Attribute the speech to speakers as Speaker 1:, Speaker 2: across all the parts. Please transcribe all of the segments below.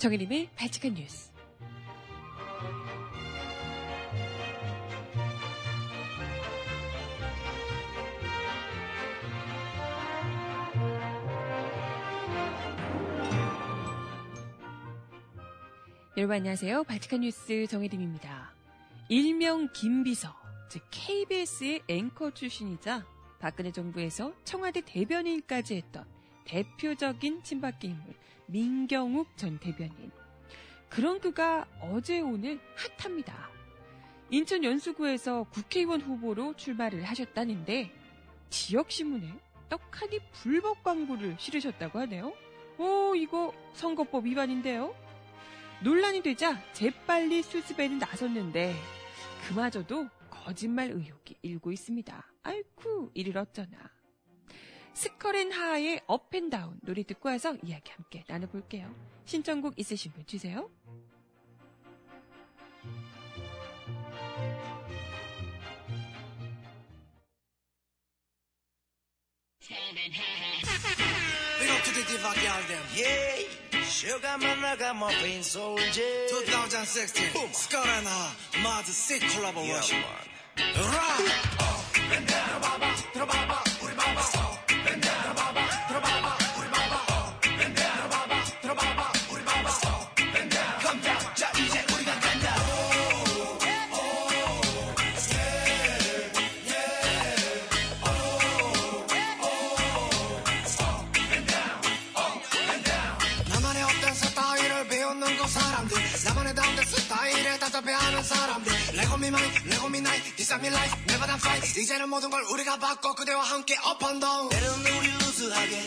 Speaker 1: 정혜림의 발칙한 뉴스. 여러분 안녕하세요. 발칙한 뉴스 정혜림입니다. 일명 김비서, 즉 KBS의 앵커 출신이자 박근혜 정부에서 청와대 대변인까지 했던 대표적인 친박계 인물 민경욱 전 대변인. 그런 그가 어제 오늘 핫합니다. 인천 연수구에서 국회의원 후보로 출마를 하셨다는데 지역신문에 떡하니 불법 광고를 실으셨다고 하네요. 오 이거 선거법 위반인데요. 논란이 되자 재빨리 수습에는 나섰는데 그마저도 거짓말 의혹이 일고 있습니다. 아이쿠 이를 어쩌나. 스컬앤 하의 업앤다운 노래 듣고 와서 이야기 함께 나눠볼게요. 신청곡 있으신 분 주세요.
Speaker 2: Big up to the diva girl them.
Speaker 3: Yeah, sugar man, I got my pain soldier.
Speaker 2: 2016. Boom. Scott and her. Mad sick
Speaker 3: Yeah,
Speaker 2: collaboration.
Speaker 3: man.
Speaker 2: Rock. 미나이 디사미 라이 never done fight 이제는 모든 걸 우리가 바꿔 그대와 함께 up and down
Speaker 3: 때론 우리 루즈하게.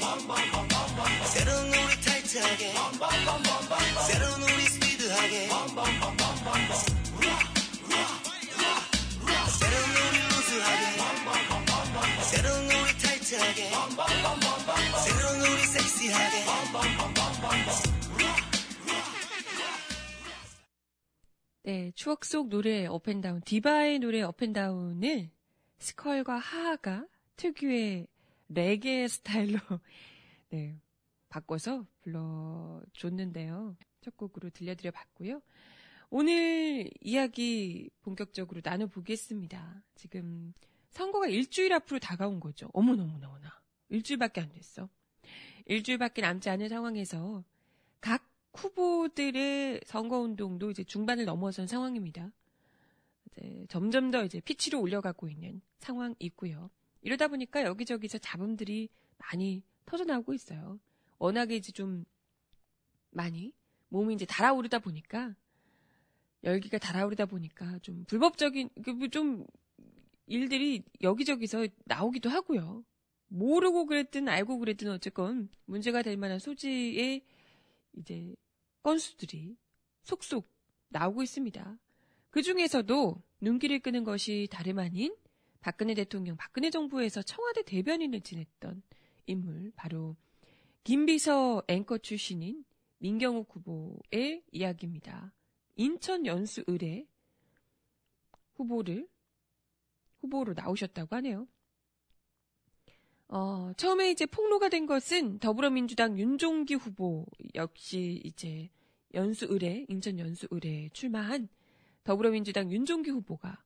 Speaker 3: 때론 우리 타이트하게. 때론 우리 스피드하게. 때론 우리 루즈하게. 때론 우리 타이트하게. 때론 우리 섹시하게.
Speaker 1: 네, 추억 속 노래 업앤다운, 디바의 노래 업앤다운을 스컬과 하하가 특유의 레게 스타일로 네, 바꿔서 불러줬는데요. 첫 곡으로 들려드려 봤고요. 오늘 이야기 본격적으로 나눠보겠습니다. 지금 선거가 일주일 앞으로 다가온 거죠. 어머너머너머나. 일주일밖에 안 됐어. 일주일밖에 남지 않은 상황에서 각 후보들의 선거운동도 이제 중반을 넘어선 상황입니다. 이제 점점 더 이제 피치로 올려가고 있는 상황이고요. 이러다 보니까 여기저기서 잡음들이 많이 터져나오고 있어요. 워낙에 이제 좀 많이 몸이 이제 달아오르다 보니까 열기가 달아오르다 보니까 좀 불법적인 그좀 일들이 여기저기서 나오기도 하고요. 모르고 그랬든 알고 그랬든 어쨌건 문제가 될 만한 소지의 이제 건수들이 속속 나오고 있습니다. 그 중에서도 눈길을 끄는 것이 다름 아닌 박근혜 대통령, 박근혜 정부에서 청와대 대변인을 지냈던 인물, 바로 김비서 앵커 출신인 민경욱 후보의 이야기입니다. 인천 연수 의뢰 후보를 후보로 나오셨다고 하네요. 어, 처음에 이제 폭로가 된 것은 더불어민주당 윤종기 후보 역시 이제 연수 의뢰, 인천 연수 의뢰에 출마한 더불어민주당 윤종기 후보가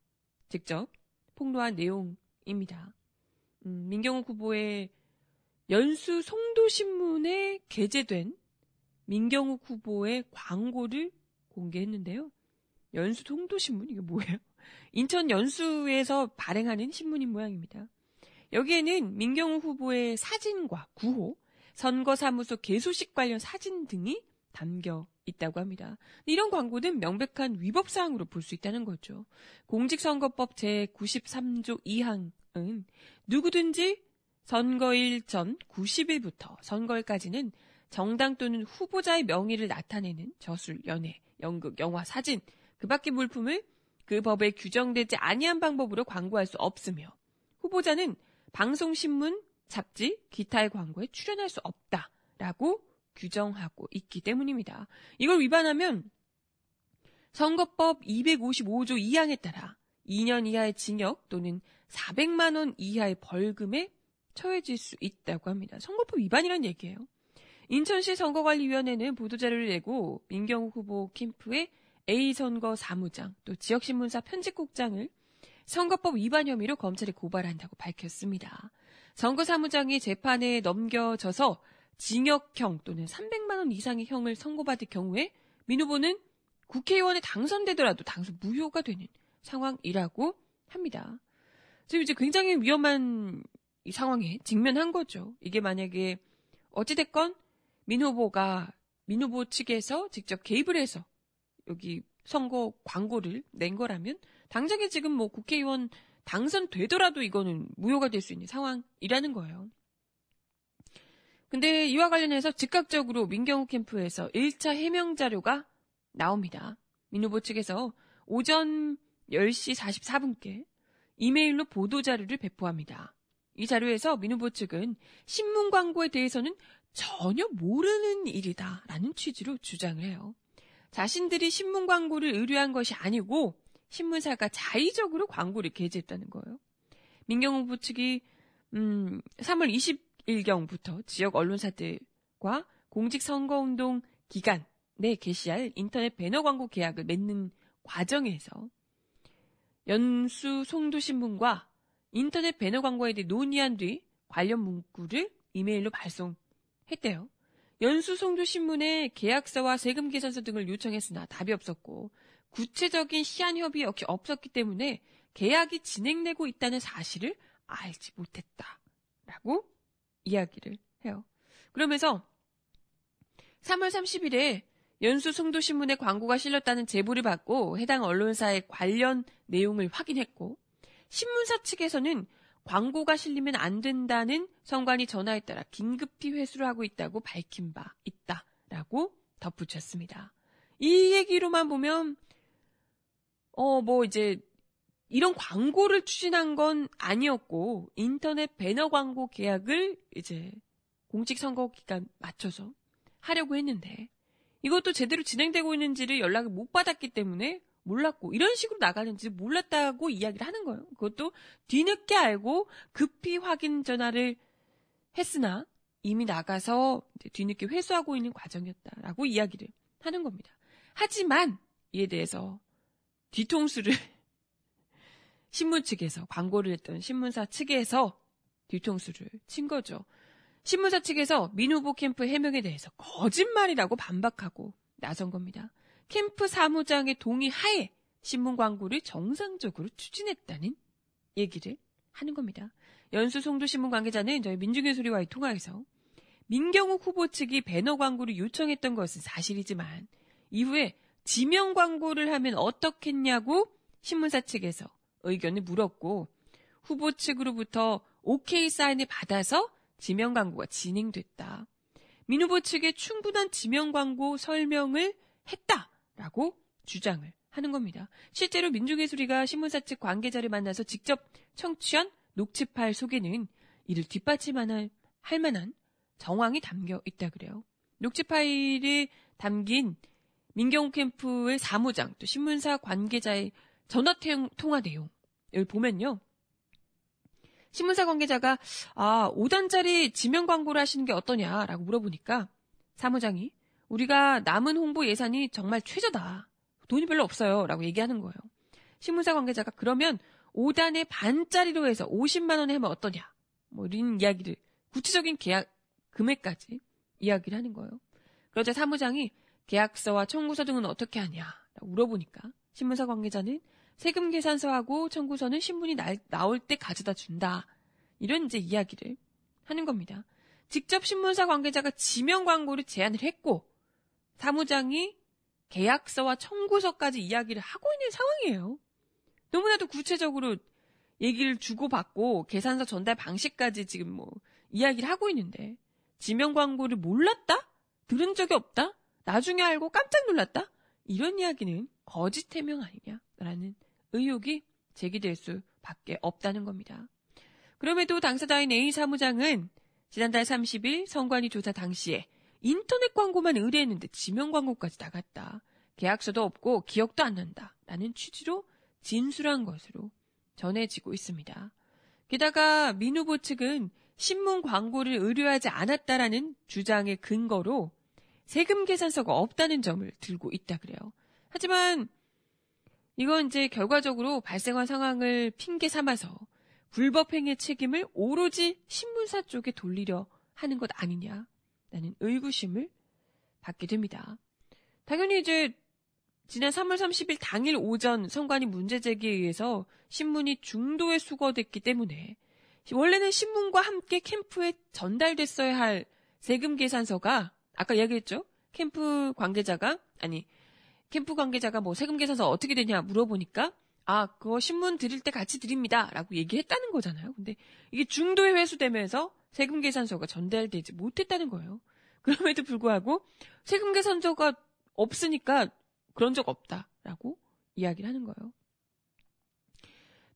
Speaker 1: 직접 폭로한 내용입니다. 음, 민경욱 후보의 연수 송도신문에 게재된 민경욱 후보의 광고를 공개했는데요. 연수 송도신문 이게 뭐예요? 인천 연수에서 발행하는 신문인 모양입니다. 여기에는 민경욱 후보의 사진과 구호, 선거사무소 개소식 관련 사진 등이 담겨 있다고 합니다. 이런 광고는 명백한 위법 사항으로 볼 수 있다는 거죠. 공직선거법 제93조 2항은 누구든지 선거일 전 90일부터 선거일까지는 정당 또는 후보자의 명의를 나타내는 저술, 연예, 연극, 영화, 사진, 그 밖의 물품을 그 법에 규정되지 아니한 방법으로 광고할 수 없으며 후보자는 방송, 신문, 잡지, 기타의 광고에 출연할 수 없다라고 규정하고 있기 때문입니다. 이걸 위반하면 선거법 255조 2항에 따라 2년 이하의 징역 또는 400만 원 이하의 벌금에 처해질 수 있다고 합니다. 선거법 위반이란 얘기예요. 인천시 선거관리위원회는 보도자료를 내고 민경욱 후보 캠프의 A선거 사무장 또 지역신문사 편집국장을 선거법 위반 혐의로 검찰에 고발한다고 밝혔습니다. 선거 사무장이 재판에 넘겨져서 징역형 또는 300만 원 이상의 형을 선고받을 경우에 민 후보는 국회의원에 당선되더라도 당선 무효가 되는 상황이라고 합니다. 지금 이제 굉장히 위험한 상황에 직면한 거죠. 이게 만약에 어찌됐건 민 후보가 민 후보 측에서 직접 개입을 해서 여기 선거 광고를 낸 거라면 당장에 지금 뭐 국회의원 당선되더라도 이거는 무효가 될 수 있는 상황이라는 거예요. 근데 이와 관련해서 즉각적으로 민경욱 캠프에서 1차 해명 자료가 나옵니다. 민 후보 측에서 오전 10시 44분께 이메일로 보도 자료를 배포합니다. 이 자료에서 민 후보 측은 신문 광고에 대해서는 전혀 모르는 일이다라는 취지로 주장을 해요. 자신들이 신문 광고를 의뢰한 것이 아니고 신문사가 자의적으로 광고를 게재했다는 거예요. 민경호 후보 측이 음, 3월 20일경부터 지역 언론사들과 공직선거운동 기간 내 게시할 인터넷 배너 광고 계약을 맺는 과정에서 연수 송도신문과 인터넷 배너 광고에 대해 논의한 뒤 관련 문구를 이메일로 발송했대요. 연수 송도신문에 계약서와 세금 계산서 등을 요청했으나 답이 없었고 구체적인 시한 협의 역시 없었기 때문에 계약이 진행되고 있다는 사실을 알지 못했다 라고 이야기를 해요. 그러면서 3월 30일에 연수 송도신문에 광고가 실렸다는 제보를 받고 해당 언론사의 관련 내용을 확인했고 신문사 측에서는 광고가 실리면 안 된다는 성관이 전화에 따라 긴급히 회수를 하고 있다고 밝힌 바 있다라고 덧붙였습니다. 이 얘기로만 보면 어, 뭐 이제 이런 광고를 추진한 건 아니었고 인터넷 배너 광고 계약을 이제 공직선거 기간 맞춰서 하려고 했는데 이것도 제대로 진행되고 있는지를 연락을 못 받았기 때문에 몰랐고 이런 식으로 나가는지 몰랐다고 이야기를 하는 거예요. 그것도 뒤늦게 알고 급히 확인 전화를 했으나 이미 나가서 뒤늦게 회수하고 있는 과정이었다라고 이야기를 하는 겁니다. 하지만 이에 대해서 뒤통수를 신문 측에서 광고를 했던 신문사 측에서 뒤통수를 친 거죠. 신문사 측에서 민 후보 캠프 해명에 대해서 거짓말이라고 반박하고 나선 겁니다. 캠프 사무장의 동의 하에 신문 광고를 정상적으로 추진했다는 얘기를 하는 겁니다. 연수 송도신문 관계자는 저희 민중의 소리와의 통화에서 민경욱 후보 측이 배너 광고를 요청했던 것은 사실이지만 이후에 지명 광고를 하면 어떻겠냐고 신문사 측에서 의견을 물었고 후보 측으로부터 오케이 사인을 받아서 지명 광고가 진행됐다. 민 후보 측에 충분한 지명 광고 설명을 했다라고 주장을 하는 겁니다. 실제로 민중예술이가 신문사 측 관계자를 만나서 직접 청취한 녹취 파일 속에는 이를 뒷받침할 할 만한 정황이 담겨 있다 그래요. 녹취 파일에 담긴 민경욱 캠프의 사무장 또 신문사 관계자의 전화 통화 내용을 보면요. 신문사 관계자가 아 5단짜리 지명 광고를 하시는 게 어떠냐라고 물어보니까 사무장이 우리가 남은 홍보 예산이 정말 최저다. 돈이 별로 없어요. 라고 얘기하는 거예요. 신문사 관계자가 그러면 5단의 반짜리로 해서 50만 원에 하면 어떠냐. 뭐 이런 이야기를 구체적인 계약 금액까지 이야기를 하는 거예요. 그러자 사무장이 계약서와 청구서 등은 어떻게 하냐? 라고 물어보니까 신문사 관계자는 세금 계산서하고 청구서는 신문이 나, 나올 때 가져다 준다. 이런 이제 이야기를 하는 겁니다. 직접 신문사 관계자가 지명 광고를 제안을 했고 사무장이 계약서와 청구서까지 이야기를 하고 있는 상황이에요. 너무나도 구체적으로 얘기를 주고받고 계산서 전달 방식까지 지금 뭐 이야기를 하고 있는데 지명 광고를 몰랐다? 들은 적이 없다? 나중에 알고 깜짝 놀랐다? 이런 이야기는 거짓 해명 아니냐라는 의혹이 제기될 수밖에 없다는 겁니다. 그럼에도 당사자인 A 사무장은 지난달 30일 성관이 조사 당시에 인터넷 광고만 의뢰했는데 지명 광고까지 나갔다. 계약서도 없고 기억도 안 난다. 라는 취지로 진술한 것으로 전해지고 있습니다. 게다가 민 후보 측은 신문 광고를 의뢰하지 않았다라는 주장의 근거로 세금 계산서가 없다는 점을 들고 있다 그래요. 하지만 이건 이제 결과적으로 발생한 상황을 핑계 삼아서 불법 행위의 책임을 오로지 신문사 쪽에 돌리려 하는 것 아니냐라는 의구심을 받게 됩니다. 당연히 이제 지난 3월 30일 당일 오전 선관위 문제 제기에 의해서 신문이 중도에 수거됐기 때문에 원래는 신문과 함께 캠프에 전달됐어야 할 세금 계산서가 아까 이야기했죠? 캠프 관계자가 아니 캠프 관계자가 뭐 세금 계산서 어떻게 되냐 물어보니까 아 그거 신문 드릴 때 같이 드립니다 라고 얘기했다는 거잖아요. 근데 이게 중도에 회수되면서 세금 계산서가 전달되지 못했다는 거예요. 그럼에도 불구하고 세금 계산서가 없으니까 그런 적 없다라고 이야기를 하는 거예요.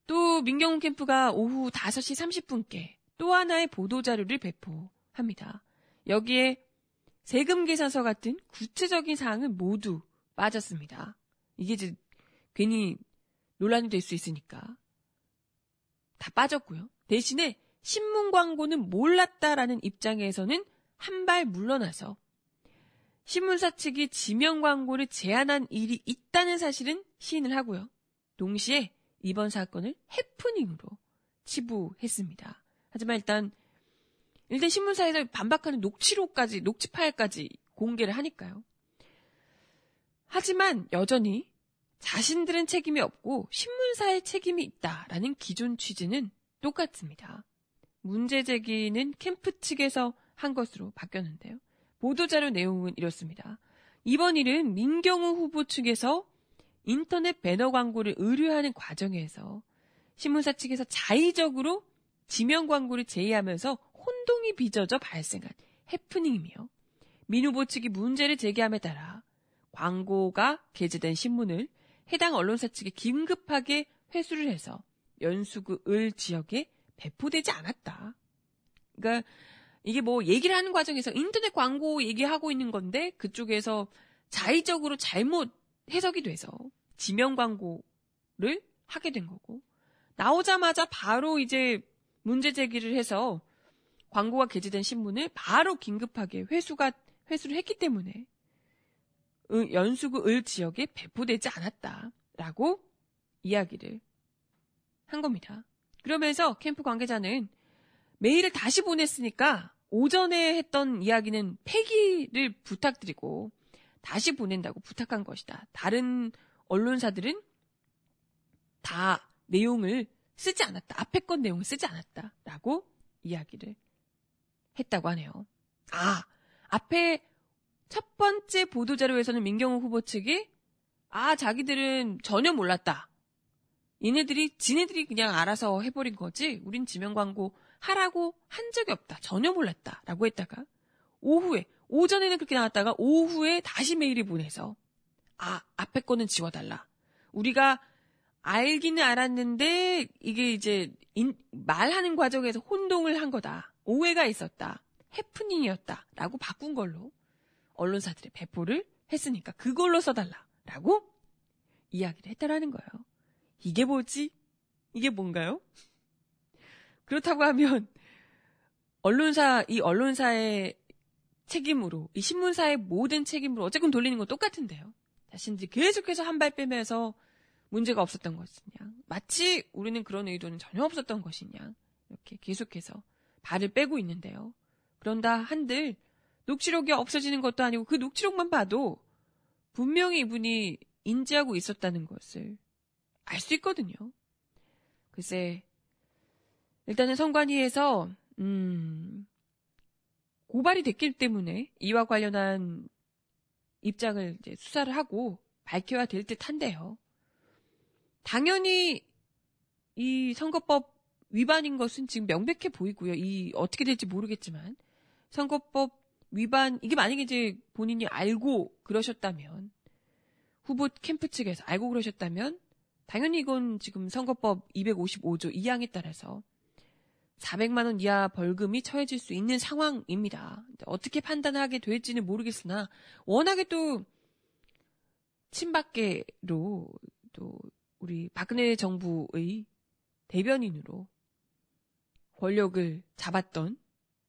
Speaker 1: 또 민경훈 캠프가 오후 5시 30분께 또 하나의 보도 자료를 배포합니다. 여기에 세금 계산서 같은 구체적인 사항은 모두 빠졌습니다. 이게 이제 괜히 논란이 될 수 있으니까. 다 빠졌고요. 대신에 신문 광고는 몰랐다라는 입장에서는 한 발 물러나서 신문사 측이 지명 광고를 제안한 일이 있다는 사실은 시인을 하고요. 동시에 이번 사건을 해프닝으로 치부했습니다. 하지만 일단 일단 신문사에서 반박하는 녹취록까지 녹취 파일까지 공개를 하니까요. 하지만 여전히 자신들은 책임이 없고 신문사의 책임이 있다라는 기존 취지는 똑같습니다. 문제 제기는 캠프 측에서 한 것으로 바뀌었는데요. 보도자료 내용은 이렇습니다. 이번 일은 민경우 후보 측에서 인터넷 배너 광고를 의뢰하는 과정에서 신문사 측에서 자의적으로 지명 광고를 제의하면서 혼동이 빚어져 발생한 해프닝이며 민 후보 측이 문제를 제기함에 따라 광고가 게재된 신문을 해당 언론사 측에 긴급하게 회수를 해서 연수구 을 지역에 배포되지 않았다. 그러니까 이게 뭐 얘기를 하는 과정에서 인터넷 광고 얘기하고 있는 건데 그쪽에서 자의적으로 잘못 해석이 돼서 지명 광고를 하게 된 거고 나오자마자 바로 이제 문제 제기를 해서 광고가 게재된 신문을 바로 긴급하게 회수가 회수를 했기 때문에 연수구 을 지역에 배포되지 않았다라고 이야기를 한 겁니다. 그러면서 캠프 관계자는 메일을 다시 보냈으니까 오전에 했던 이야기는 폐기를 부탁드리고 다시 보낸다고 부탁한 것이다. 다른 언론사들은 다 내용을 쓰지 않았다. 앞에 건 내용을 쓰지 않았다. 라고 이야기를 했다고 하네요. 아, 앞에 첫 번째 보도자료에서는 민경호 후보 측이 아, 자기들은 전혀 몰랐다. 얘네들이, 지네들이 그냥 알아서 해버린 거지, 우린 지명 광고 하라고 한 적이 없다. 전혀 몰랐다. 라고 했다가, 오후에, 오전에는 그렇게 나왔다가, 오후에 다시 메일을 보내서, 아, 앞에 거는 지워달라. 우리가 알기는 알았는데, 이게 이제, 인, 말하는 과정에서 혼동을 한 거다. 오해가 있었다. 해프닝이었다. 라고 바꾼 걸로, 언론사들의 배포를 했으니까, 그걸로 써달라. 라고 이야기를 했다라는 거예요. 이게 뭐지? 이게 뭔가요? 그렇다고 하면 언론사 이 언론사의 책임으로 이 신문사의 모든 책임으로 어쨌건 돌리는 건 똑같은데요. 자신들이 계속해서 한 발 빼면서 문제가 없었던 것이냐. 마치 우리는 그런 의도는 전혀 없었던 것이냐. 이렇게 계속해서 발을 빼고 있는데요. 그런다 한들 녹취록이 없어지는 것도 아니고 그 녹취록만 봐도 분명히 이분이 인지하고 있었다는 것을 알 수 있거든요. 글쎄, 일단은 선관위에서, 음, 고발이 됐기 때문에 이와 관련한 입장을 이제 수사를 하고 밝혀야 될 듯 한데요. 당연히 이 선거법 위반인 것은 지금 명백해 보이고요. 이 어떻게 될지 모르겠지만 선거법 위반 이게 만약에 이제 본인이 알고 그러셨다면 후보 캠프 측에서 알고 그러셨다면 당연히 이건 지금 선거법 255조 2항에 따라서 400만 원 이하 벌금이 처해질 수 있는 상황입니다. 어떻게 판단하게 될지는 모르겠으나 워낙에 또 친박계로 또 우리 박근혜 정부의 대변인으로 권력을 잡았던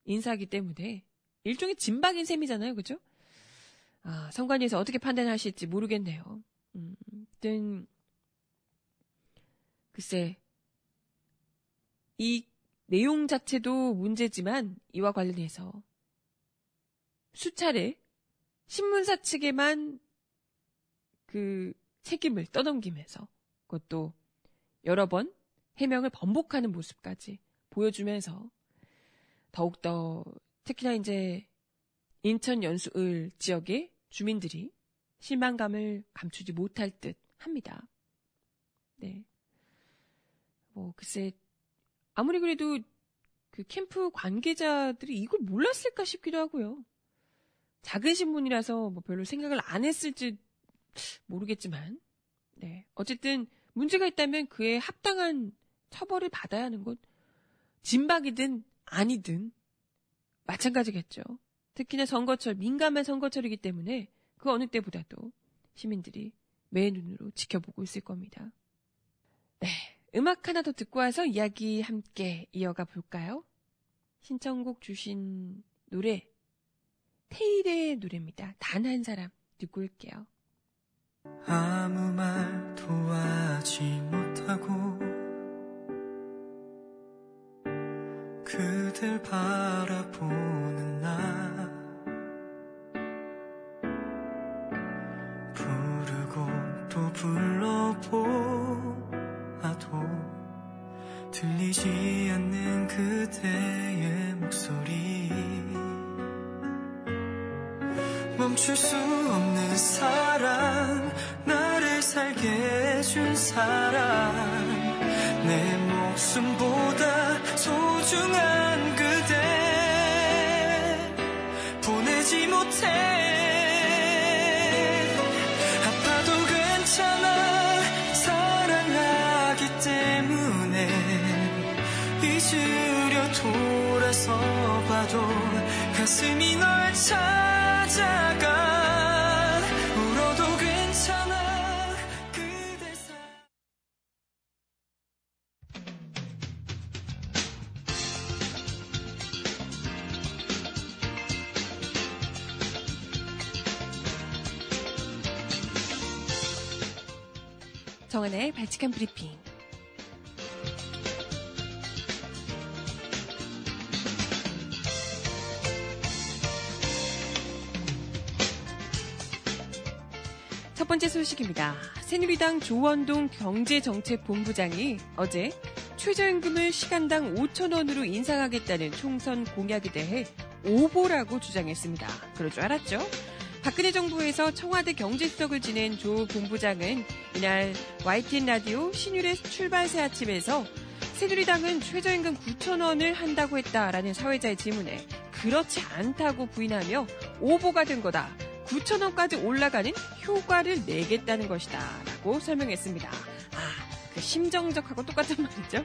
Speaker 1: 인사기 때문에 일종의 진박인 셈이잖아요. 그죠? 아, 선관위에서 어떻게 판단하실지 모르겠네요. 음, 아무튼 글쎄 이 내용 자체도 문제지만 이와 관련해서 수차례 신문사 측에만 그 책임을 떠넘기면서 그것도 여러 번 해명을 번복하는 모습까지 보여주면서 더욱더 특히나 이제 인천 연수을 지역의 주민들이 실망감을 감추지 못할 듯 합니다. 네. 뭐, 글쎄, 아무리 그래도 그 캠프 관계자들이 이걸 몰랐을까 싶기도 하고요. 작은 신문이라서 뭐 별로 생각을 안 했을지 모르겠지만, 네. 어쨌든 문제가 있다면 그에 합당한 처벌을 받아야 하는 것, 진박이든 아니든 마찬가지겠죠. 특히나 선거철, 민감한 선거철이기 때문에 그 어느 때보다도 시민들이 매 눈으로 지켜보고 있을 겁니다. 네. 음악 하나 더 듣고 와서 이야기 함께 이어가 볼까요? 신청곡 주신 노래, 테일의 노래입니다. 단 한 사람 듣고 올게요.
Speaker 4: 아무 말도 하지 못하고 그댈 바라보는 나. 부르고 또 불러보아도 들리지 않는 그대의 목소리. 멈출 수 없는 사랑 나를 살게 해준 사랑. 내 목숨보다 소중한 그대 보내지 못해. 아파도 괜찮아. 사랑하기 때문에 잊으려 돌아서 봐도 가슴이 널 찾아가
Speaker 1: 정한의 발칙한 브리핑. 첫 번째 소식입니다. 새누리당 조원동 경제정책본부장이 어제 최저임금을 시간당 5천원으로 인상하겠다는 총선 공약에 대해 오보라고 주장했습니다. 그럴 줄 알았죠? 박근혜 정부에서 청와대 경제수석을 지낸 조 본부장은 이날 YTN 라디오 신율의 출발새 아침에서 새누리당은 최저임금 9천 원을 한다고 했다라는 사회자의 질문에 그렇지 않다고 부인하며 오보가 된 거다. 9천 원까지 올라가는 효과를 내겠다는 것이다. 라고 설명했습니다. 아, 그 심정적하고 똑같은 말이죠.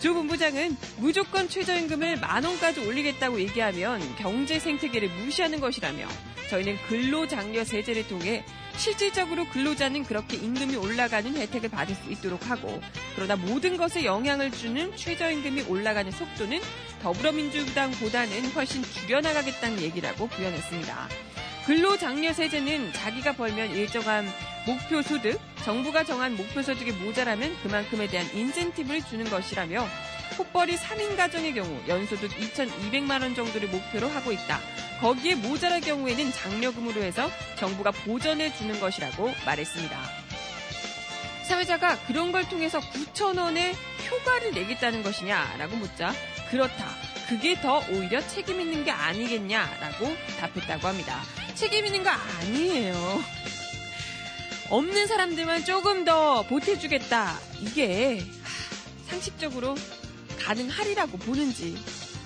Speaker 1: 조 본부장은 무조건 최저임금을 만 원까지 올리겠다고 얘기하면 경제 생태계를 무시하는 것이라며 저희는 근로장려 세제를 통해 실질적으로 근로자는 그렇게 임금이 올라가는 혜택을 받을 수 있도록 하고 그러나 모든 것에 영향을 주는 최저임금이 올라가는 속도는 더불어민주당보다는 훨씬 줄여나가겠다는 얘기라고 부연했습니다. 근로장려 세제는 자기가 벌면 일정한 목표 소득, 정부가 정한 목표 소득이 모자라면 그만큼에 대한 인센티브를 주는 것이라며 폭벌이 3인 가정의 경우 연소득 2,200만 원 정도를 목표로 하고 있다. 거기에 모자랄 경우에는 장려금으로 해서 정부가 보전해 주는 것이라고 말했습니다. 사회자가 그런 걸 통해서 9천 원의 효과를 내겠다는 것이냐라고 묻자 그렇다. 그게 더 오히려 책임 있는 게 아니겠냐라고 답했다고 합니다. 책임 있는 거 아니에요. 없는 사람들만 조금 더 보태주겠다. 이게 상식적으로 가능하리라고 보는지.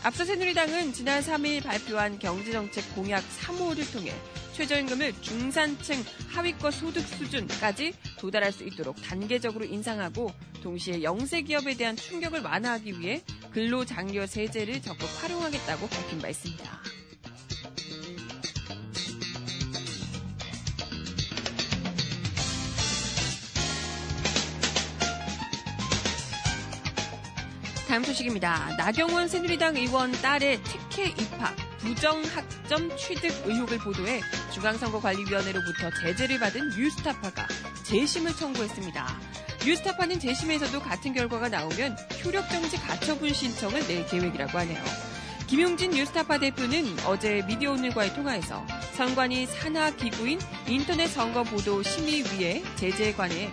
Speaker 1: 앞서 새누리당은 지난 3일 발표한 경제정책 공약 3호를 통해 최저임금을 중산층 하위권 소득 수준까지 도달할 수 있도록 단계적으로 인상하고 동시에 영세 기업에 대한 충격을 완화하기 위해 근로장려 세제를 적극 활용하겠다고 밝힌 바 있습니다. 다음 소식입니다. 나경원 새누리당 의원 딸의 특혜 입학, 부정학점 취득 의혹을 보도해 중앙선거관리위원회로부터 제재를 받은 뉴스타파가 재심을 청구했습니다. 뉴스타파는 재심에서도 같은 결과가 나오면 효력정지 가처분 신청을 낼 계획이라고 하네요. 김용진 뉴스타파 대표는 어제 미디어오늘과의 통화에서 선관위 산하 기구인 인터넷 선거 보도 심의위에 제재에 관해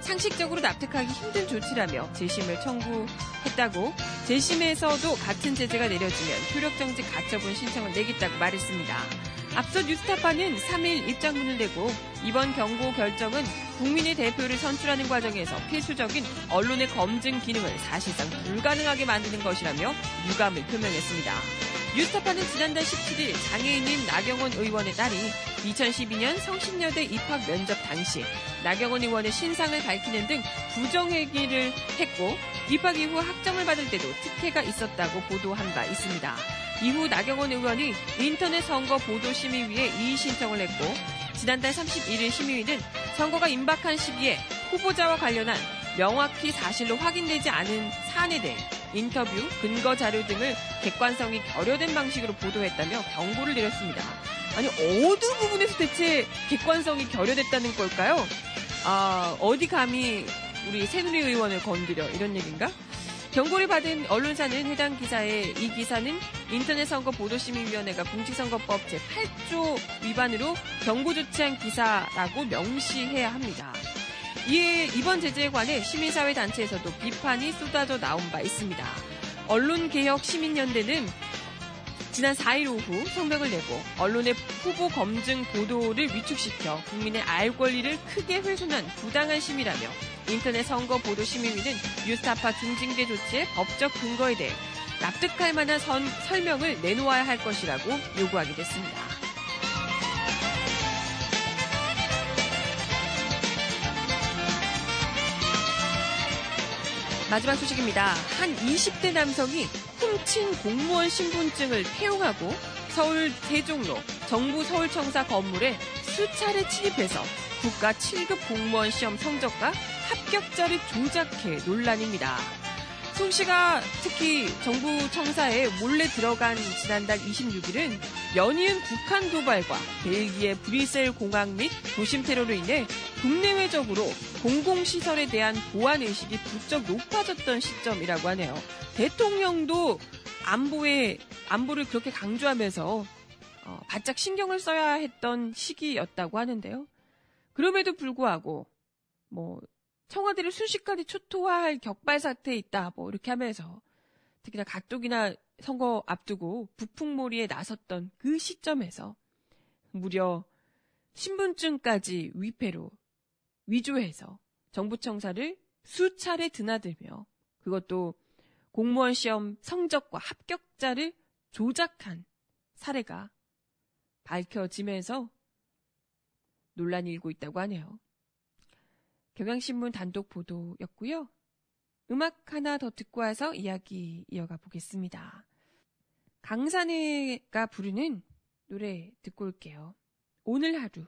Speaker 1: 상식적으로 납득하기 힘든 조치라며 재심을 청구했다고 재심에서도 같은 제재가 내려지면 효력정지 가처분 신청을 내겠다고 말했습니다. 앞서 뉴스타파는 3일 입장문을 내고 이번 경고 결정은 국민의 대표를 선출하는 과정에서 필수적인 언론의 검증 기능을 사실상 불가능하게 만드는 것이라며 유감을 표명했습니다. 뉴스타파는 지난달 17일 장애인인 나경원 의원의 딸이 2012년 성신여대 입학 면접 당시 나경원 의원의 신상을 밝히는 등 부정행위를 했고 입학 이후 학점을 받을 때도 특혜가 있었다고 보도한 바 있습니다. 이후 나경원 의원이 인터넷 선거 보도 심의위에 이의 신청을 했고 지난달 31일 심의위는 선거가 임박한 시기에 후보자와 관련한 명확히 사실로 확인되지 않은 사안에 대해 인터뷰, 근거 자료 등을 객관성이 결여된 방식으로 보도했다며 경고를 내렸습니다. 아니 어느 부분에서 대체 객관성이 결여됐다는 걸까요? 아 어디 감히 우리 새누리 의원을 건드려 이런 얘기인가? 경고를 받은 언론사는 해당 기사에 이 기사는 인터넷 선거 보도심의위원회가 공직선거법 제8조 위반으로 경고 조치한 기사라고 명시해야 합니다. 이에 이번 제재에 관해 시민사회 단체에서도 비판이 쏟아져 나온 바 있습니다. 언론개혁 시민연대는 지난 4일 오후 성명을 내고 언론의 후보 검증 보도를 위축시켜 국민의 알 권리를 크게 훼손한 부당한 심의라며 인터넷 선거 보도 심의위는 뉴스타파 중징계 조치의 법적 근거에 대해 납득할 만한 선, 설명을 내놓아야 할 것이라고 요구하게 됐습니다. 마지막 소식입니다. 한 20대 남성이 훔친 공무원 신분증을 태용하고 서울 세종로 정부 서울청사 건물에 수차례 침입해서 국가 7급 공무원 시험 성적과 합격자를 조작해 논란입니다. 송 씨가 특히 정부 청사에 몰래 들어간 지난달 26일은 연이은 북한 도발과 벨기에 브뤼셀 공항 및 도심 테러로 인해 국내외적으로 공공시설에 대한 보안 의식이 부쩍 높아졌던 시점이라고 하네요. 대통령도 안보에 안보를 그렇게 강조하면서 어, 바짝 신경을 써야 했던 시기였다고 하는데요. 그럼에도 불구하고 뭐 청와대를 순식간에 초토화할 격발 사태에 있다. 뭐 이렇게 하면서 특히나 각독이나 선거 앞두고 북풍몰이에 나섰던 그 시점에서 무려 신분증까지 위패로 위조해서 정부청사를 수차례 드나들며 그것도 공무원 시험 성적과 합격자를 조작한 사례가 밝혀지면서 논란이 일고 있다고 하네요. 경향신문 단독 보도였고요. 음악 하나 더 듣고 와서 이야기 이어가 보겠습니다. 강산해가 부르는 노래 듣고 올게요. 오늘 하루.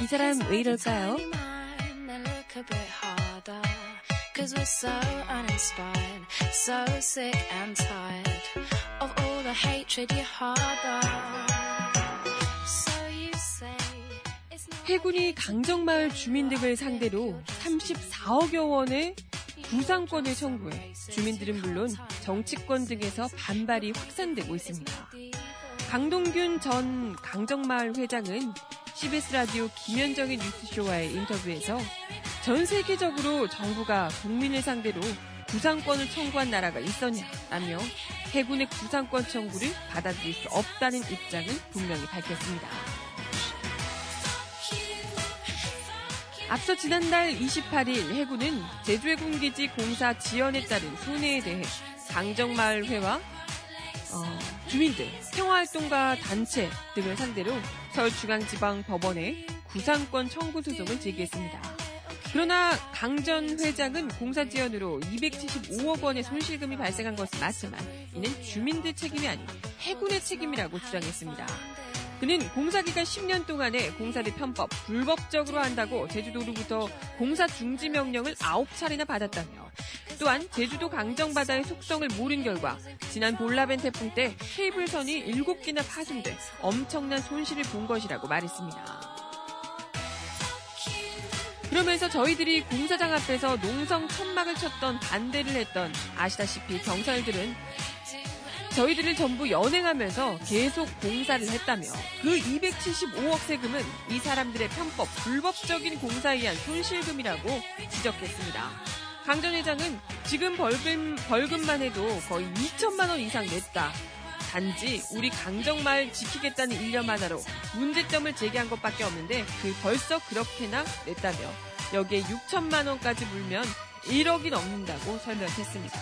Speaker 1: 이 사람 왜 이럴까요? 해군이 강정마을 주민 등을 상대로 34억여 원의 구상권을 청구해 주민들은 물론 정치권 등에서 반발이 확산되고 있습니다. 강동균 전 강정마을 회장은 CBS 라디오 김현정의 뉴스쇼와의 인터뷰에서 전 세계적으로 정부가 국민을 상대로 구상권을 청구한 나라가 있었냐라며 해군의 구상권 청구를 받아들일 수 없다는 입장을 분명히 밝혔습니다. 앞서 지난달 28일 해군은 제주해군기지 공사 지연에 따른 손해에 대해 강정마을회와 어, 주민들, 평화활동가 단체 등을 상대로 서울중앙지방법원에 구상권 청구 소송을 제기했습니다. 그러나 강 전 회장은 공사 지연으로 275억 원의 손실금이 발생한 것은 맞지만 이는 주민들 책임이 아닌 해군의 책임이라고 주장했습니다. 그는 공사 기간 10년 동안에 공사를 편법, 불법적으로 한다고 제주도로부터 공사 중지 명령을 9차례나 받았다며 또한 제주도 강정바다의 속성을 모른 결과 지난 볼라벤 태풍 때 케이블선이 7개나 파손돼 엄청난 손실을 본 것이라고 말했습니다. 그러면서 저희들이 공사장 앞에서 농성 천막을 쳤던 반대를 했던 아시다시피 경찰들은 저희들을 전부 연행하면서 계속 공사를 했다며 그 275억 세금은 이 사람들의 편법, 불법적인 공사에 의한 손실금이라고 지적했습니다. 강 전 회장은 지금 벌금, 벌금만 해도 거의 2천만 원 이상 냈다. 단지 우리 강정마을 지키겠다는 일념 하나로 문제점을 제기한 것밖에 없는데 그 벌써 그렇게나 냈다며 여기에 6천만 원까지 물면 1억이 넘는다고 설명했습니다.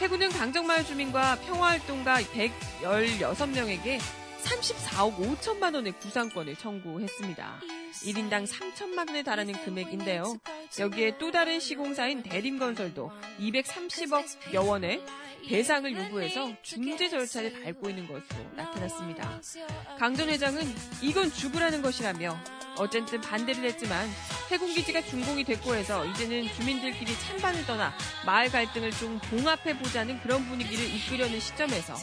Speaker 1: 해군은 강정마을 주민과 평화활동가 116명에게 34억 5천만 원의 구상권을 청구했습니다. 1인당 3천만 원에 달하는 금액인데요. 여기에 또 다른 시공사인 대림건설도 230억 여 원의 배상을 요구해서 중재 절차를 밟고 있는 것으로 나타났습니다. 강 전 회장은 이건 죽으라는 것이라며 어쨌든 반대를 했지만 해군기지가 준공이 됐고 해서 이제는 주민들끼리 찬반을 떠나 마을 갈등을 좀 봉합해보자는 그런 분위기를 이끌려는 시점에서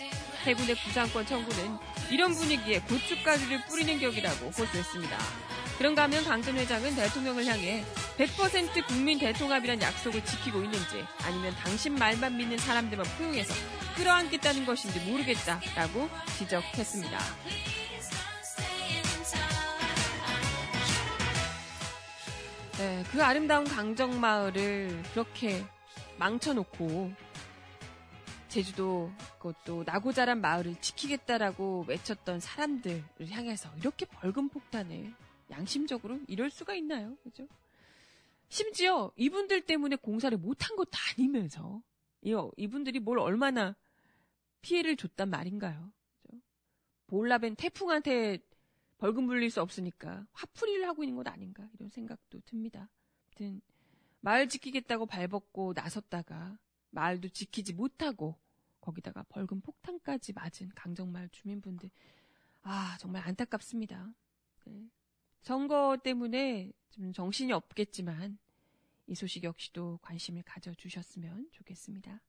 Speaker 1: 해군의 구상권 청구는 이런 분위기에 고춧가루를 뿌리는 격이라고 호소했습니다. 그런가 하면 강전 회장은 대통령을 향해 100% 국민 대통합이란 약속을 지키고 있는지 아니면 당신 말만 믿는 사람들만 포용해서 끌어안겠다는 것인지 모르겠다라고 지적했습니다. 네, 그 아름다운 강정마을을 그렇게 망쳐놓고 제주도 그것도 나고 자란 마을을 지키겠다라고 외쳤던 사람들을 향해서 이렇게 벌금 폭탄을 양심적으로 이럴 수가 있나요? 그죠? 심지어 이분들 때문에 공사를 못한 것도 아니면서 이분들이 뭘 얼마나 피해를 줬단 말인가요? 그죠? 볼라벤 태풍한테 벌금 물릴 수 없으니까 화풀이를 하고 있는 것 아닌가 이런 생각도 듭니다. 아무튼 마을 지키겠다고 발벗고 나섰다가 마을도 지키지 못하고 거기다가 벌금 폭탄까지 맞은 강정마을 주민분들 아 정말 안타깝습니다. 네. 선거 때문에 좀 정신이 없겠지만 이 소식 역시도 관심을 가져주셨으면 좋겠습니다.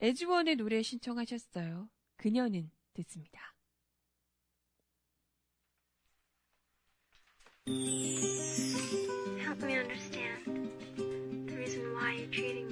Speaker 1: 에즈원의 노래 신청하셨어요. 그녀는 듣습니다.
Speaker 5: Help me understand the reason why you're treating me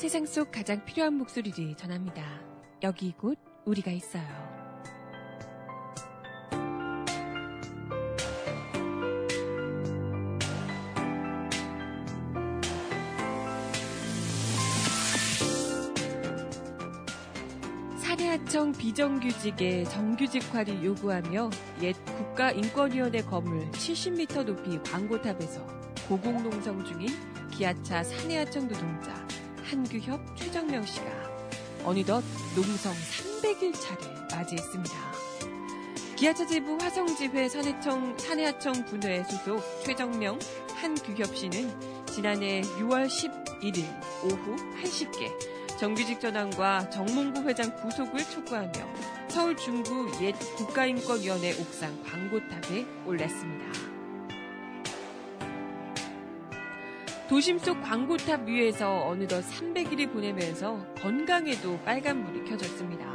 Speaker 1: 세상 속 가장 필요한 목소리를 전합니다. 여기 곧 우리가 있어요. 사내하청 비정규직의 정규직화를 요구하며 옛 국가인권위원회 건물 70m 높이 광고탑에서 고공농성 중인 기아차 사내하청 노동자 한규협 최정명 씨가 어느덧 농성 300일 차를 맞이했습니다. 기아차 지부 화성지회 사내청, 사내하청 분회 소속 최정명 한규협 씨는 지난해 6월 11일 오후 1시께 정규직 전환과 정몽구 회장 구속을 촉구하며 서울 중구 옛 국가인권위원회 옥상 광고탑에 올랐습니다. 도심 속 광고탑 위에서 어느덧 300일이 보내면서 건강에도 빨간불이 켜졌습니다.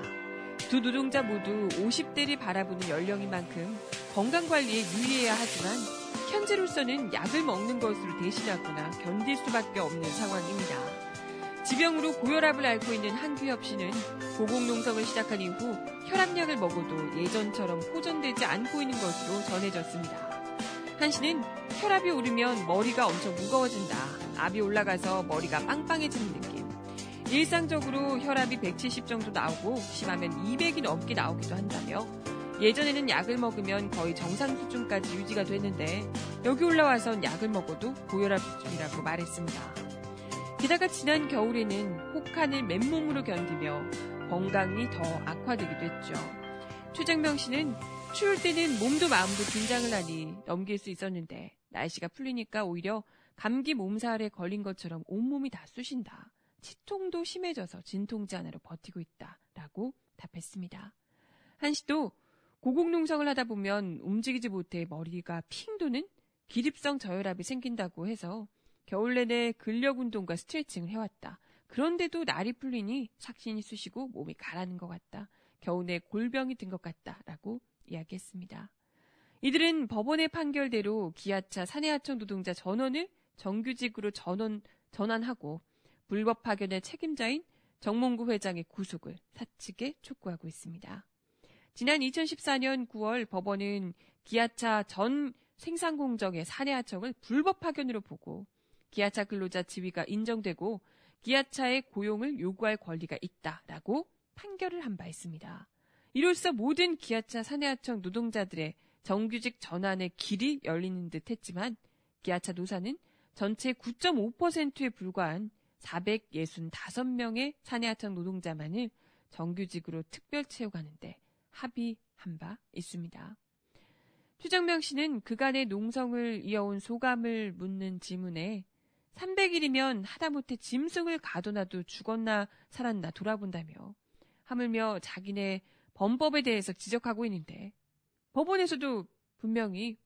Speaker 1: 두 노동자 모두 50대를 바라보는 연령인 만큼 건강관리에 유의해야 하지만 현재로서는 약을 먹는 것으로 대신하거나 견딜 수밖에 없는 상황입니다. 지병으로 고혈압을 앓고 있는 한규엽 씨는 고공농성을 시작한 이후 혈압약을 먹어도 예전처럼 호전되지 않고 있는 것으로 전해졌습니다. 한 씨는 혈압이 오르면 머리가 엄청 무거워진다. 압이 올라가서 머리가 빵빵해지는 느낌. 일상적으로 혈압이 170 정도 나오고 심하면 200이 넘게 나오기도 한다며 예전에는 약을 먹으면 거의 정상 수준까지 유지가 됐는데 여기 올라와선 약을 먹어도 고혈압 수준이라고 말했습니다. 게다가 지난 겨울에는 혹한을 맨몸으로 견디며 건강이 더 악화되기도 했죠. 최정명 씨는 추울 때는 몸도 마음도 긴장을 하니 넘길 수 있었는데 날씨가 풀리니까 오히려 감기 몸살에 걸린 것처럼 온몸이 다 쑤신다. 치통도 심해져서 진통제 하나로 버티고 있다. 라고 답했습니다. 한 씨도 고공농성을 하다 보면 움직이지 못해 머리가 핑 도는 기립성 저혈압이 생긴다고 해서 겨울 내내 근력 운동과 스트레칭을 해왔다. 그런데도 날이 풀리니 삭신이 쑤시고 몸이 가라는 것 같다. 겨우내 골병이 든 것 같다. 라고 이야기했습니다. 이들은 법원의 판결대로 기아차 사내하청 노동자 전원을 정규직으로 전원, 전환하고 불법 파견의 책임자인 정몽구 회장의 구속을 사측에 촉구하고 있습니다. 지난 2014년 9월 법원은 기아차 전 생산공정의 사내하청을 불법 파견으로 보고 기아차 근로자 지위가 인정되고 기아차의 고용을 요구할 권리가 있다라고 판결을 한 바 있습니다. 이로써 모든 기아차 사내하청 노동자들의 정규직 전환의 길이 열리는 듯 했지만 기아차 노사는 전체 9.5%에 불과한 465명의 사내하청 노동자만을 정규직으로 특별 채용하는데 합의한 바 있습니다. 최정명 씨는 그간의 농성을 이어온 소감을 묻는 질문에 300일이면 하다못해 짐승을 가둬놔도 죽었나 살았나 돌아본다며 하물며 자기네 범법에 대해서 지적하고 있는데 법원에서도 분명히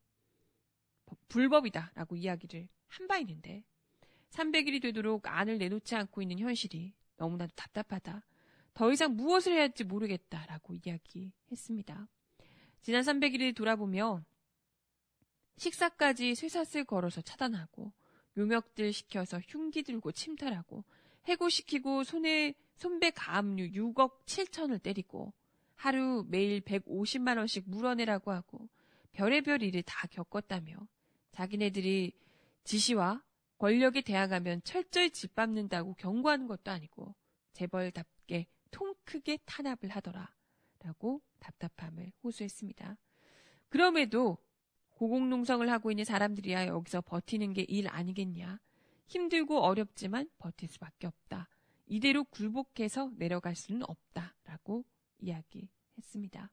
Speaker 1: 불법이다라고 이야기를 한 바 있는데 300일이 되도록 안을 내놓지 않고 있는 현실이 너무나도 답답하다. 더 이상 무엇을 해야 할지 모르겠다라고 이야기했습니다. 지난 300일을 돌아보며 식사까지 쇠사슬 걸어서 차단하고 용역들 시켜서 흉기 들고 침탈하고 해고시키고 손에 손배 가압류 6억 7천을 때리고 하루 매일 150만 원씩 물어내라고 하고 별의별 일을 다 겪었다며 자기네들이 지시와 권력에 대항하면 철저히 짓밟는다고 경고하는 것도 아니고 재벌답게 통 크게 탄압을 하더라 라고 답답함을 호소했습니다. 그럼에도 고공농성을 하고 있는 사람들이야 여기서 버티는 게 일 아니겠냐. 힘들고 어렵지만 버틸 수밖에 없다. 이대로 굴복해서 내려갈 수는 없다. 라고 이야기했습니다.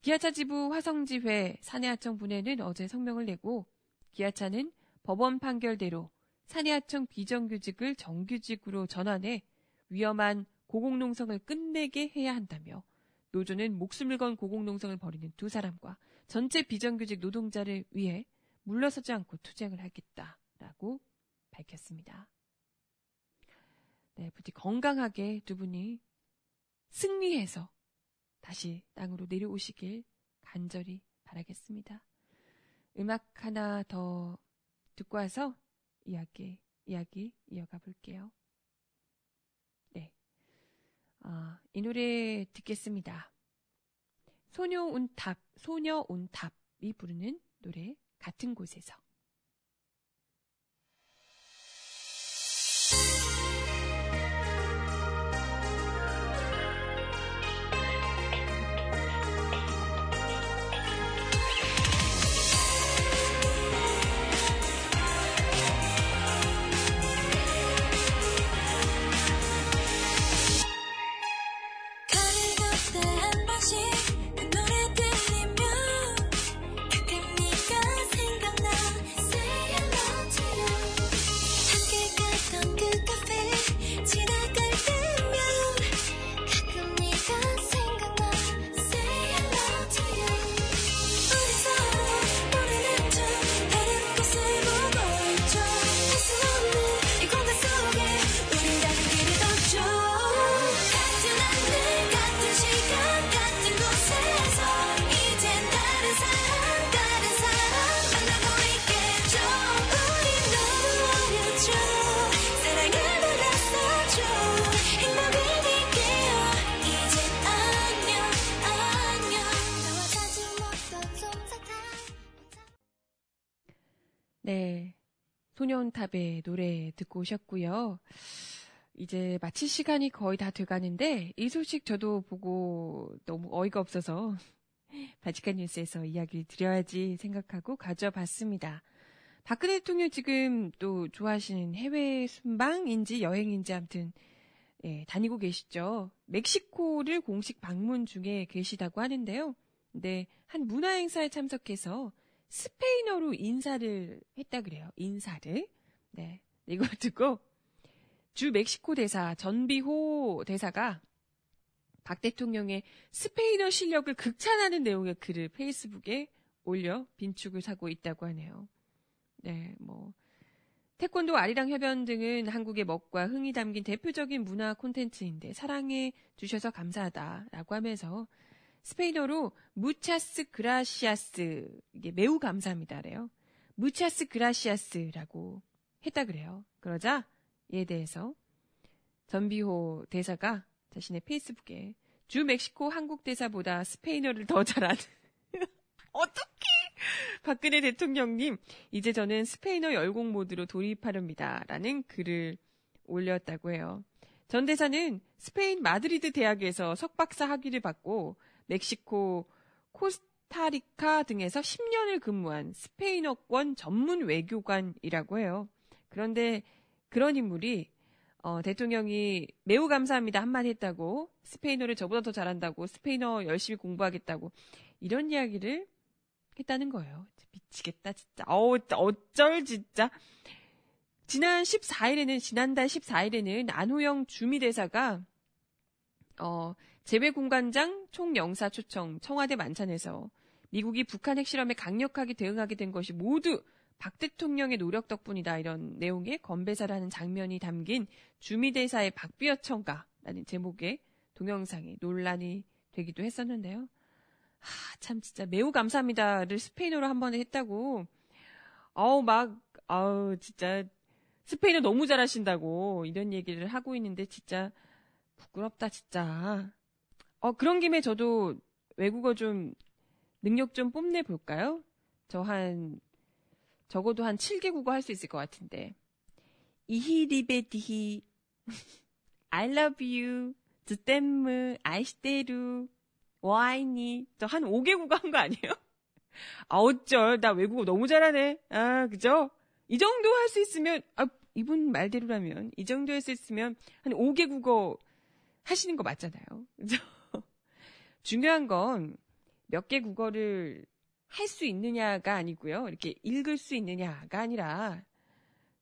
Speaker 1: 기아차 지부 화성지회 사내하청 분회는 어제 성명을 내고 기아차는 법원 판결대로 사내하청 비정규직을 정규직으로 전환해 위험한 고공농성을 끝내게 해야 한다며 노조는 목숨을 건 고공농성을 벌이는 두 사람과 전체 비정규직 노동자를 위해 물러서지 않고 투쟁을 하겠다라고 밝혔습니다. 네, 부디 건강하게 두 분이 승리해서 다시 땅으로 내려오시길 간절히 바라겠습니다. 음악 하나 더 듣고 와서 이야기, 이야기 이어가 볼게요. 아, 이 노래 듣겠습니다. 소녀 온탑, 소녀 온탑이 부르는 노래 같은 곳에서. 소년탑의 노래 듣고 오셨고요. 이제 마칠 시간이 거의 다 돼가는데 이 소식 저도 보고 너무 어이가 없어서 바지칸 뉴스에서 이야기를 드려야지 생각하고 가져와 봤습니다. 박근혜 대통령 지금 또 좋아하시는 해외 순방인지 여행인지 아무튼 예, 다니고 계시죠. 멕시코를 공식 방문 중에 계시다고 하는데요. 근데 한 문화 행사에 참석해서 스페인어로 인사를 했다 그래요. 인사를. 네. 이거 듣고 주 멕시코 대사 전비호 대사가 박 대통령의 스페인어 실력을 극찬하는 내용의 글을 페이스북에 올려 빈축을 사고 있다고 하네요. 네, 뭐 태권도 아리랑 협연 등은 한국의 먹과 흥이 담긴 대표적인 문화 콘텐츠인데 사랑해 주셔서 감사하다라고 하면서 스페인어로 무차스 그라시아스 이게 매우 감사합니다래요. 무차스 그라시아스라고 했다 그래요. 그러자 이에 대해서 전비호 대사가 자신의 페이스북에 주 멕시코 한국 대사보다 스페인어를 더 잘하는 어떻게 박근혜 대통령님 이제 저는 스페인어 열공 모드로 돌입하렵니다. 라는 글을 올렸다고 해요. 전 대사는 스페인 마드리드 대학에서 석박사 학위를 받고 멕시코 코스타리카 등에서 10년을 근무한 스페인어권 전문 외교관이라고 해요. 그런데 그런 인물이 어, 대통령이 매우 감사합니다 한마디 했다고 스페인어를 저보다 더 잘한다고 스페인어 열심히 공부하겠다고 이런 이야기를 했다는 거예요. 미치겠다 진짜. 어우 어쩔 진짜. 지난 14일에는 지난달 14일에는 안호영 주미대사가 어, 재외공관장 총영사 초청 청와대 만찬에서 미국이 북한 핵실험에 강력하게 대응하게 된 것이 모두 박 대통령의 노력 덕분이다 이런 내용의 건배사를 하는 장면이 담긴 주미대사의 박비어 청가라는 제목의 동영상이 논란이 되기도 했었는데요. 하, 참 진짜 매우 감사합니다를 스페인어로 한 번에 했다고. 어우 막 아우 진짜 스페인어 너무 잘하신다고 이런 얘기를 하고 있는데 진짜 부끄럽다 진짜. 어 그런 김에 저도 외국어 좀 능력 좀 뽐내 볼까요? 저 한 적어도 한 7개 국어 할 수 있을 것 같은데. 이히리베디히 I love you 드댐무 아이시테루 와이니 저 한 5개 국어 한 거 아니에요? 아 어쩔 나 외국어 너무 잘하네. 아 그죠? 이 정도 할 수 있으면 아 이분 말대로라면 이 정도 할 수 있으면 한 5개 국어 하시는 거 맞잖아요. 중요한 건 몇 개 국어를 할 수 있느냐가 아니고요. 이렇게 읽을 수 있느냐가 아니라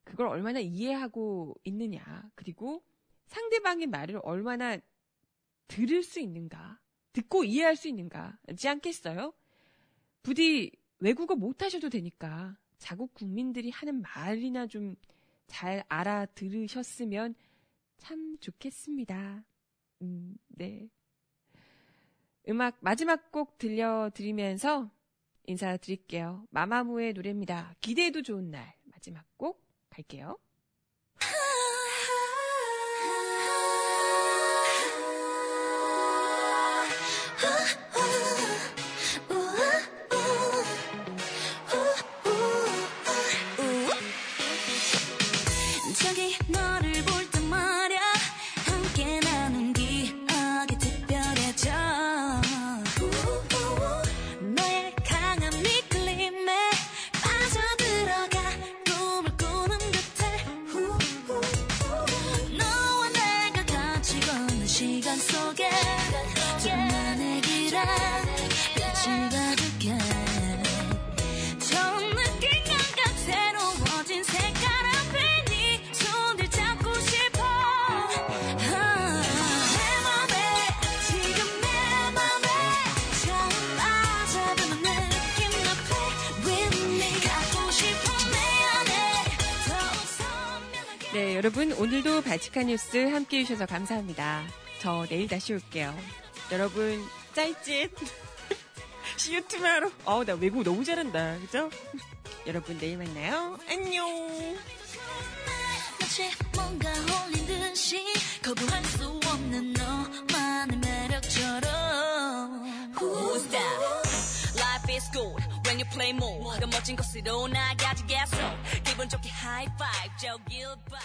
Speaker 1: 그걸 얼마나 이해하고 있느냐. 그리고 상대방의 말을 얼마나 들을 수 있는가. 듣고 이해할 수 있는가 지 않겠어요? 부디 외국어 못 하셔도 되니까 자국 국민들이 하는 말이나 좀 잘 알아들으셨으면 참 좋겠습니다. 음, 네. 음악 마지막 곡 들려드리면서 인사드릴게요. 마마무의 노래입니다. 기대도 좋은 날. 마지막 곡 갈게요. 오늘도 발칙한 뉴스 함께 해주셔서 감사합니다. 저 내일 다시 올게요. 여러분 you tomorrow. 어우 나 외국 너무 잘한다. 그죠? 여러분 내일 만나요. 안녕.
Speaker 6: 뭔가 홀린 듯이 거부할 수 없는 너만의 매력처럼
Speaker 7: Who's that? Life is good when you play more. 더 멋진 것으로 나가지겠어. 기분 좋게 five, 저길 봐.